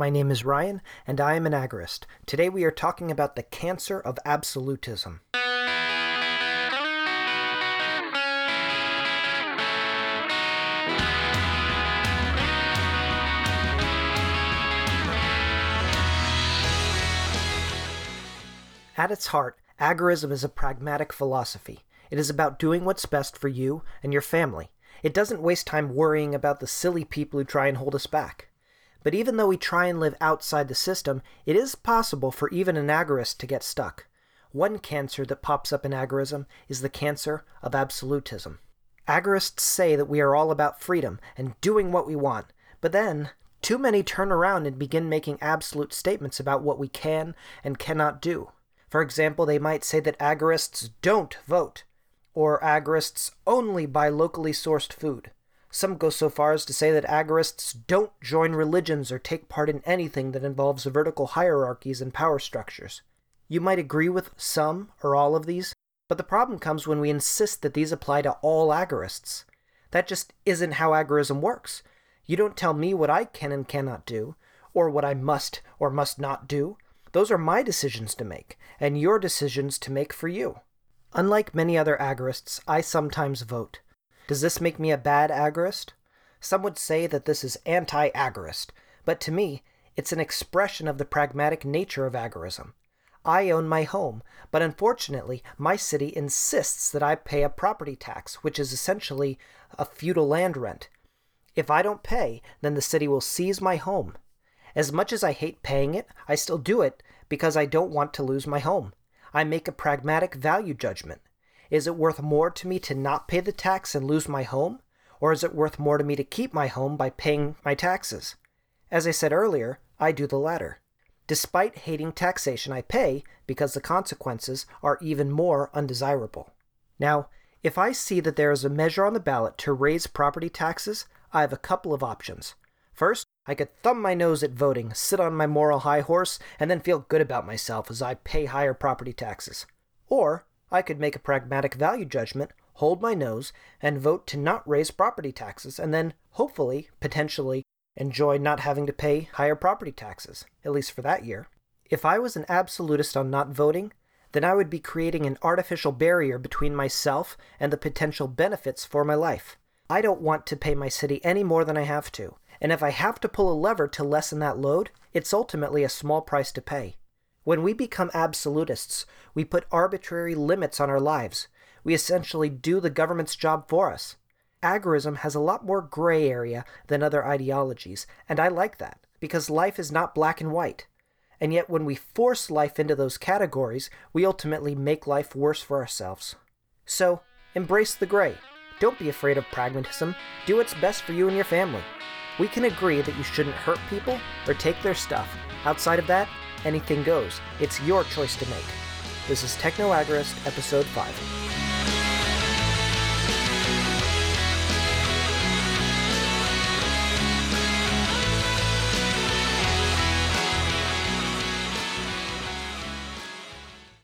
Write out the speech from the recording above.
My name is Ryan, and I am an agorist. Today we are talking about the cancer of absolutism. At its heart, agorism is a pragmatic philosophy. It is about doing what's best for you and your family. It doesn't waste time worrying about the silly people who try and hold us back. But even though we try and live outside the system, it is possible for even an agorist to get stuck. One cancer that pops up in agorism is the cancer of absolutism. Agorists say that we are all about freedom and doing what we want, but then too many turn around and begin making absolute statements about what we can and cannot do. For example, they might say that agorists don't vote, or agorists only buy locally sourced food. Some go so far as to say that agorists don't join religions or take part in anything that involves vertical hierarchies and power structures. You might agree with some or all of these, but the problem comes when we insist that these apply to all agorists. That just isn't how agorism works. You don't tell me what I can and cannot do, or what I must or must not do. Those are my decisions to make, and your decisions to make for you. Unlike many other agorists, I sometimes vote. Does this make me a bad agorist? Some would say that this is anti agorist, but to me, it's an expression of the pragmatic nature of agorism. I own my home, but unfortunately, my city insists that I pay a property tax, which is essentially a feudal land rent. If I don't pay, then the city will seize my home. As much as I hate paying it, I still do it because I don't want to lose my home. I make a pragmatic value judgment. Is it worth more to me to not pay the tax and lose my home? Or is it worth more to me to keep my home by paying my taxes? As I said earlier, I do the latter. Despite hating taxation, I pay because the consequences are even more undesirable. Now, if I see that there is a measure on the ballot to raise property taxes, I have a couple of options. First, I could thumb my nose at voting, sit on my moral high horse, and then feel good about myself as I pay higher property taxes. Or I could make a pragmatic value judgment, hold my nose, and vote to not raise property taxes, and then, hopefully, potentially, enjoy not having to pay higher property taxes, at least for that year. If I was an absolutist on not voting, then I would be creating an artificial barrier between myself and the potential benefits for my life. I don't want to pay my city any more than I have to, and if I have to pull a lever to lessen that load, it's ultimately a small price to pay. When we become absolutists, we put arbitrary limits on our lives. We essentially do the government's job for us. Agorism has a lot more gray area than other ideologies, and I like that, because life is not black and white. And yet, when we force life into those categories, we ultimately make life worse for ourselves. So, embrace the gray. Don't be afraid of pragmatism. Do what's best for you and your family. We can agree that you shouldn't hurt people or take their stuff. Outside of that, anything goes. It's your choice to make. This is Techno Episode 5.